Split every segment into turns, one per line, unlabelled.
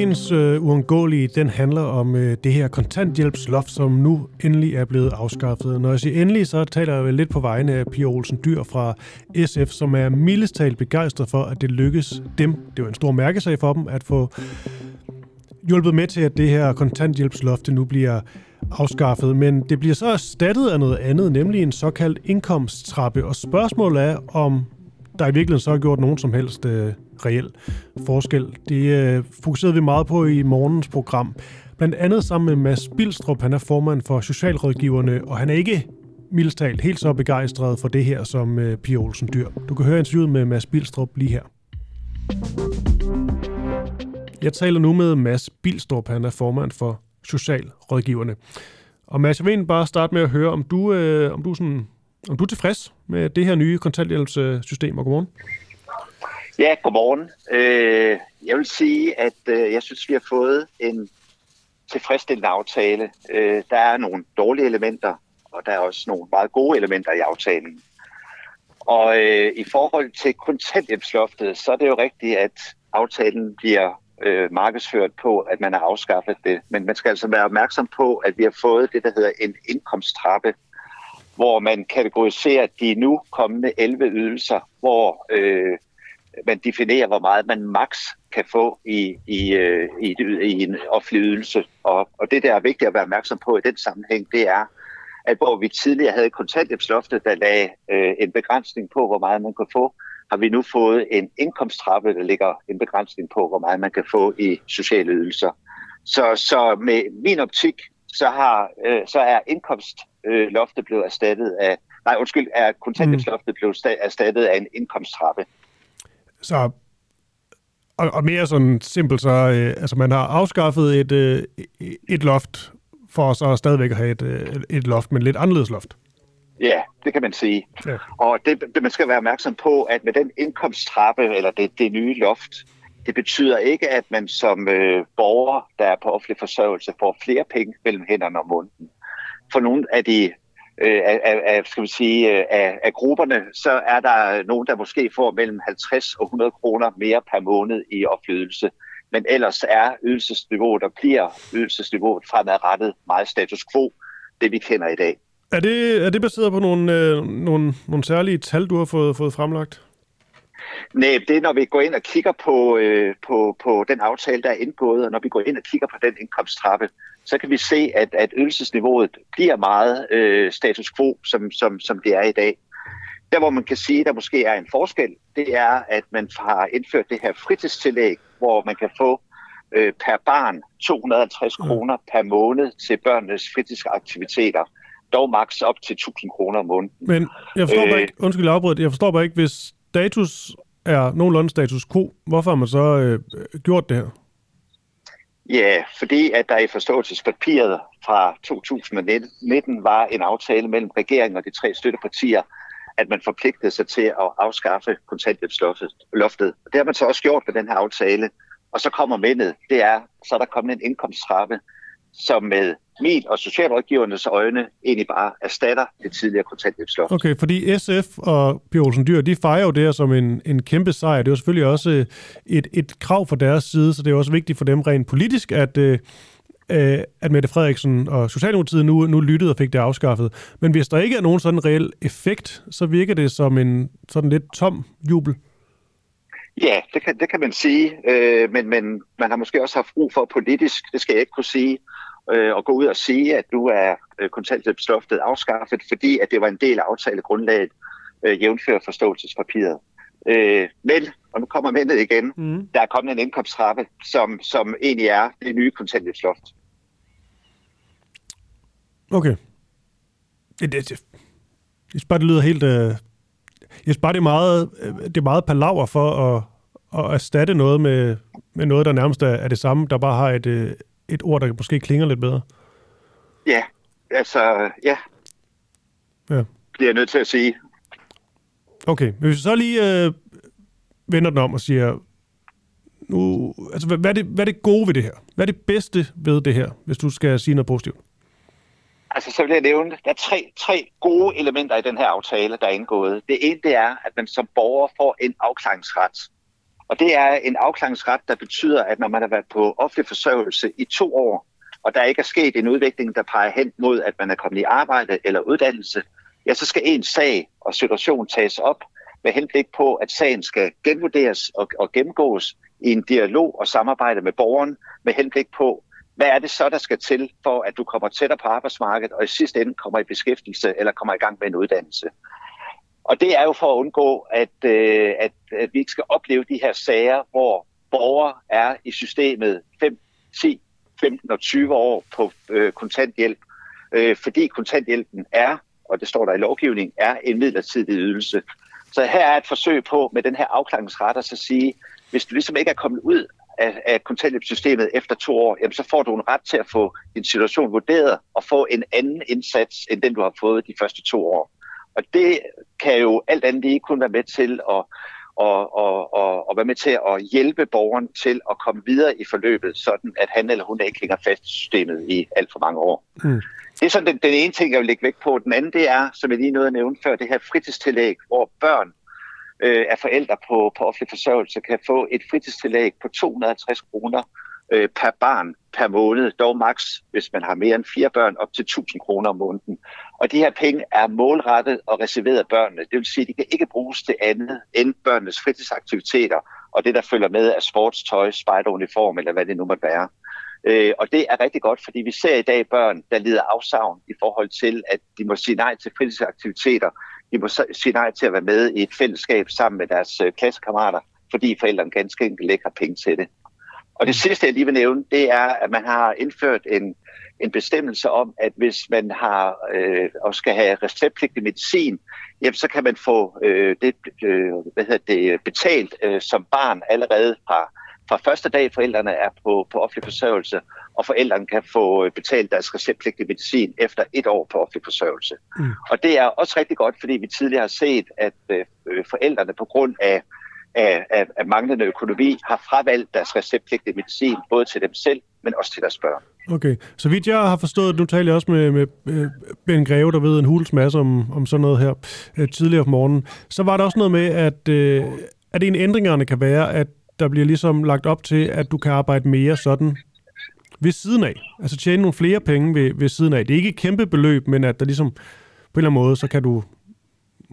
dagens øh, uundgåelige, den handler om øh, det her kontanthjælpsloft, som nu endelig er blevet afskaffet. Når jeg siger endelig, så taler jeg vel lidt på vegne af Pia Olsen Dyr fra SF, som er mildest talt begejstret for, at det lykkes dem, det var en stor mærkesag for dem, at få hjulpet med til, at det her kontanthjælpsloft nu bliver afskaffet, men det bliver så erstattet af noget andet, nemlig en såkaldt indkomsttrappe. Og spørgsmålet er, om der i virkeligheden så har gjort nogen som helst øh, reel forskel. Det øh, fokuserede vi meget på i morgens program. Blandt andet sammen med Mads Bilstrup, han er formand for Socialrådgiverne, og han er ikke mildest talt helt så begejstret for det her som øh, Pia Olsen Dyr. Du kan høre interviewet med Mads Bilstrup lige her. Jeg taler nu med Mads Bilstrup, han er formand for Socialrådgiverne. Og Mads, jeg vil bare starte med at høre, om du, øh, om du, sådan, om du er tilfreds med det her nye kontanthjælpssystem, og godmorgen.
Ja, godmorgen. Øh, jeg vil sige, at øh, jeg synes, vi har fået en tilfredsstillende aftale. Øh, der er nogle dårlige elementer, og der er også nogle meget gode elementer i aftalen. Og øh, i forhold til kontanthjælpsloftet, så er det jo rigtigt, at aftalen bliver øh, markedsført på, at man har afskaffet det. Men man skal altså være opmærksom på, at vi har fået det, der hedder en indkomsttrappe, hvor man kategoriserer de nu kommende 11 ydelser, hvor øh, man definerer, hvor meget man maks kan få i, i, øh, i, i en offentlig ydelse. Og, og det, der er vigtigt at være opmærksom på i den sammenhæng, det er, at hvor vi tidligere havde kontanthjælpsloftet, der lagde øh, en begrænsning på, hvor meget man kunne få, har vi nu fået en indkomsttrappe, der ligger en begrænsning på, hvor meget man kan få i sociale ydelser. Så, så med min optik, så, har, øh, så er indkomst indkomstloftet blevet erstattet af, nej undskyld, er kontanthjælpsloftet blevet erstattet af en indkomsttrappe.
Så og, og mere sådan simpelt, så øh, altså man har afskaffet et, øh, et loft for så stadigvæk at have et, øh, et loft, men lidt anderledes loft.
Ja, det kan man sige. Ja. Og det, det, man skal være opmærksom på, at med den indkomsttrappe, eller det, det nye loft, det betyder ikke, at man som øh, borger, der er på offentlig forsørgelse, får flere penge mellem hænderne om måneden. For nogle af de øh, af, af, skal vi sige, øh, af, af grupperne, så er der nogen, der måske får mellem 50 og 100 kroner mere per måned i ydelse. Men ellers er ydelsesniveauet og bliver ydelsesniveauet fremadrettet meget status quo, det vi kender i dag.
Er det, er det baseret på nogle, øh, nogle, nogle særlige tal, du har fået, fået fremlagt?
Nej, det er, når vi går ind og kigger på, øh, på, på den aftale, der er indgået, og når vi går ind og kigger på den indkomsttrappe, så kan vi se, at, at ydelsesniveauet bliver meget øh, status quo, som, som, som det er i dag. Der, hvor man kan sige, at der måske er en forskel, det er, at man har indført det her fritidstillæg, hvor man kan få øh, per barn 250 mm. kroner per måned til børnenes fritidsaktiviteter dog maks op til 1000 kroner om måneden.
Men jeg forstår øh, bare ikke, undskyld afbryde, jeg forstår bare ikke, hvis status er nogenlunde status quo, hvorfor har man så øh, gjort det her?
Ja, fordi at der i forståelsespapiret fra 2019 var en aftale mellem regeringen og de tre støttepartier, at man forpligtede sig til at afskaffe kontanthjælpsloftet. Det har man så også gjort med den her aftale. Og så kommer mændet, det er, så er der kommet en indkomsttrappe, som med min og socialrådgivernes øjne egentlig bare erstatter det tidligere kontanthjælpsloft.
Okay, fordi SF og Pia Olsen Dyr, de fejrer jo det her som en, en kæmpe sejr. Det er jo selvfølgelig også et, et krav fra deres side, så det er også vigtigt for dem rent politisk, at, øh, øh, at Mette Frederiksen og Socialdemokratiet nu, nu lyttede og fik det afskaffet. Men hvis der ikke er nogen sådan reel effekt, så virker det som en sådan lidt tom jubel.
Ja, det kan, det kan man sige, øh, men, men man har måske også haft brug for politisk, det skal jeg ikke kunne sige, øh, at gå ud og sige, at nu er øh, kontanthjælpsloftet afskaffet, fordi at det var en del af aftalegrundlaget, øh, jævnfør forståelsespapiret. Øh, men, og nu kommer mændet igen, mm. der er kommet en indkomsttrappe, som, som egentlig er det nye kontanthjælpsloft.
Okay. Det, det, det, jeg bare, det lyder helt... Øh, jeg synes bare, det er meget, øh, det er meget palaver for at, at erstatte noget med, med noget, der nærmest er, er det samme, der bare har et, øh, et ord, der måske klinger lidt bedre?
Ja, altså, ja. Ja. Det er jeg nødt til at sige.
Okay, hvis vi så lige øh, vender den om og siger, nu, altså, hvad, hvad, er det, hvad er det gode ved det her? Hvad er det bedste ved det her, hvis du skal sige noget positivt?
Altså, så vil jeg nævne, der er tre, tre gode elementer i den her aftale, der er indgået. Det ene, det er, at man som borger får en afklaringsret og det er en afklaringsret, der betyder, at når man har været på offentlig forsørgelse i to år, og der ikke er sket en udvikling, der peger hen mod, at man er kommet i arbejde eller uddannelse, ja, så skal en sag og situation tages op med henblik på, at sagen skal genvurderes og, og gennemgås i en dialog og samarbejde med borgeren med henblik på, hvad er det så, der skal til for, at du kommer tættere på arbejdsmarkedet og i sidste ende kommer i beskæftigelse eller kommer i gang med en uddannelse. Og det er jo for at undgå, at, øh, at, at vi ikke skal opleve de her sager, hvor borgere er i systemet 5, 10, 15 og 20 år på øh, kontanthjælp, øh, fordi kontanthjælpen er, og det står der i lovgivningen, er en midlertidig ydelse. Så her er et forsøg på med den her afklaringsret at så sige, hvis du ligesom ikke er kommet ud af, af kontanthjælpssystemet efter to år, jamen så får du en ret til at få din situation vurderet og få en anden indsats, end den du har fået de første to år. Og det kan jo alt andet lige kun være med til at, og, og, og, og være med til at hjælpe borgeren til at komme videre i forløbet, sådan at han eller hun ikke hænger fast i systemet i alt for mange år. Mm. Det er sådan den, den ene ting, jeg vil lægge væk på. Den anden, det er, som jeg lige nåede at nævne før, det her fritidstillæg, hvor børn øh, af forældre på, på offentlig forsørgelse kan få et fritidstillæg på 250 kroner øh, per barn per måned, dog maks, hvis man har mere end fire børn, op til 1000 kroner om måneden. Og de her penge er målrettet og reserveret af børnene. Det vil sige, at de kan ikke bruges til andet end børnenes fritidsaktiviteter og det, der følger med af sportstøj, spejderuniform eller hvad det nu måtte være. Øh, og det er rigtig godt, fordi vi ser i dag børn, der lider afsavn i forhold til, at de må sige nej til fritidsaktiviteter. De må sige nej til at være med i et fællesskab sammen med deres øh, klassekammerater, fordi forældrene ganske enkelt ikke har penge til det. Og det sidste, jeg lige vil nævne, det er, at man har indført en, en bestemmelse om, at hvis man har øh, og skal have receptpligtig medicin, jamen, så kan man få øh, det, øh, hvad hedder det betalt øh, som barn allerede fra, fra første dag, forældrene er på, på offentlig forsørgelse, og forældrene kan få øh, betalt deres receptpligtige medicin efter et år på offentlig forsørgelse. Mm. Og det er også rigtig godt, fordi vi tidligere har set, at øh, forældrene på grund af af, af, af manglende økonomi har fravalgt deres receptpligtige medicin, både til dem selv, men også til deres børn.
Okay, så vidt jeg har forstået, nu taler jeg også med, med Ben Greve, der ved en huls masse om, om sådan noget her øh, tidligere om morgenen, så var der også noget med, at, øh, at en af ændringerne kan være, at der bliver ligesom lagt op til, at du kan arbejde mere sådan ved siden af. Altså tjene nogle flere penge ved, ved siden af. Det er ikke et kæmpe beløb, men at der ligesom på en eller anden måde, så kan du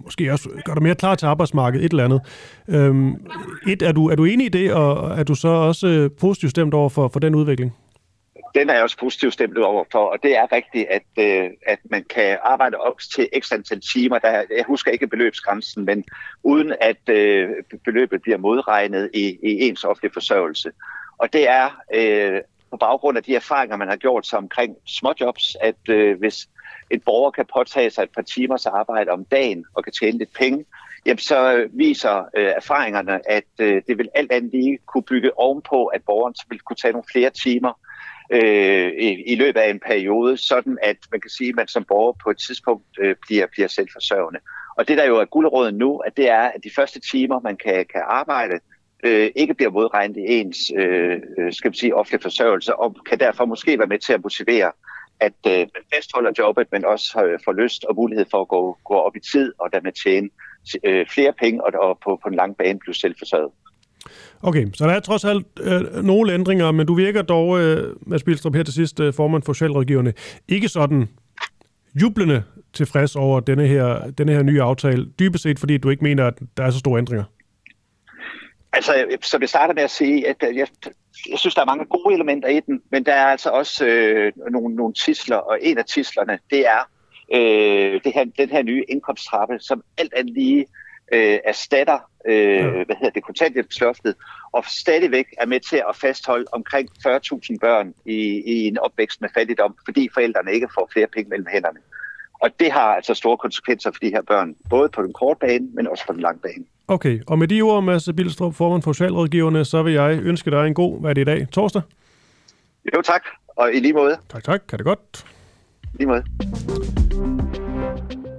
måske også gør dig mere klar til arbejdsmarkedet, et eller andet. Øhm, et, er, du, er du enig i det, og er du så også øh, positivt stemt over for, for den udvikling?
Den er jeg også positivt stemt over for, og det er rigtigt, at, øh, at man kan arbejde op til ekstra antal timer. Der, jeg husker ikke beløbsgrænsen, men uden at øh, beløbet bliver modregnet i, i ens offentlige forsørgelse. Og det er øh, på baggrund af de erfaringer, man har gjort sig omkring småjobs, at øh, hvis en borger kan påtage sig et par timers arbejde om dagen og kan tjene lidt penge, jamen så øh, viser øh, erfaringerne, at øh, det vil alt andet lige kunne bygge ovenpå, at borgeren så vil kunne tage nogle flere timer øh, i, i løbet af en periode, sådan at man kan sige, at man som borger på et tidspunkt øh, bliver, bliver selvforsørgende. Og det der jo er guldråden nu, at det er, at de første timer, man kan, kan arbejde, øh, ikke bliver modregnet i ens øh, øh skal man sige, offentlige forsørgelse, og kan derfor måske være med til at motivere at øh, man fastholder jobbet, men også øh, får lyst og mulighed for at gå, gå op i tid og dermed tjene øh, flere penge og, og på, på en lang bane plus selvforsørget.
Okay, så der er trods alt øh, nogle ændringer, men du virker dog, øh, Mads Bilstrup, her til sidst, øh, formand for Socialrådgiverne, ikke sådan jublende tilfreds over denne her, denne her nye aftale, dybest set fordi du ikke mener, at der er så store ændringer?
Altså, så vi starter med at sige, at jeg, jeg synes, der er mange gode elementer i den, men der er altså også øh, nogle, nogle tisler, og en af tislerne, det er øh, det her, den her nye indkomsttrappe, som alt andet lige øh, erstatter øh, hvad hedder det, kontanthjælpsloftet, og stadigvæk er med til at fastholde omkring 40.000 børn i, i en opvækst med fattigdom, fordi forældrene ikke får flere penge mellem hænderne. Og det har altså store konsekvenser for de her børn, både på den korte bane, men også på den lange bane.
Okay, og med de ord, Mads Bilstrup, formand for Socialrådgiverne, så vil jeg ønske dig en god, hvad er det i dag, torsdag?
Jo tak, og i lige måde.
Tak, tak. Kan det godt?
I lige måde.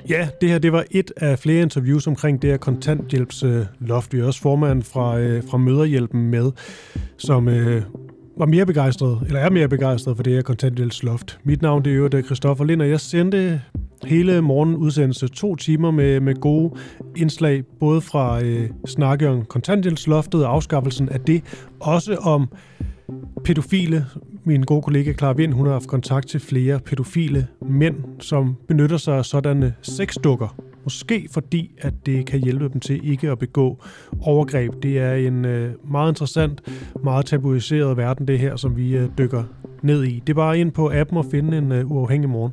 Ja, det her det var et af flere interviews omkring det her kontanthjælpsloft. Vi har også formanden fra, øh, fra Møderhjælpen med, som øh, var mere begejstret, eller er mere begejstret for det her kontanthjælpsloft. Mit navn det er jo Christoffer Lind, og jeg sendte hele morgen udsendelse to timer med, med gode indslag, både fra øh, snakke om kontanthjælpsloftet og afskaffelsen af det, også om pædofile. Min gode kollega Clara Vind, hun har haft kontakt til flere pædofile mænd, som benytter sig af sådanne sexdukker. Måske fordi, at det kan hjælpe dem til ikke at begå overgreb. Det er en øh, meget interessant, meget tabuiseret verden, det her, som vi øh, dykker ned i. Det er bare ind på appen og finde en øh, uafhængig morgen.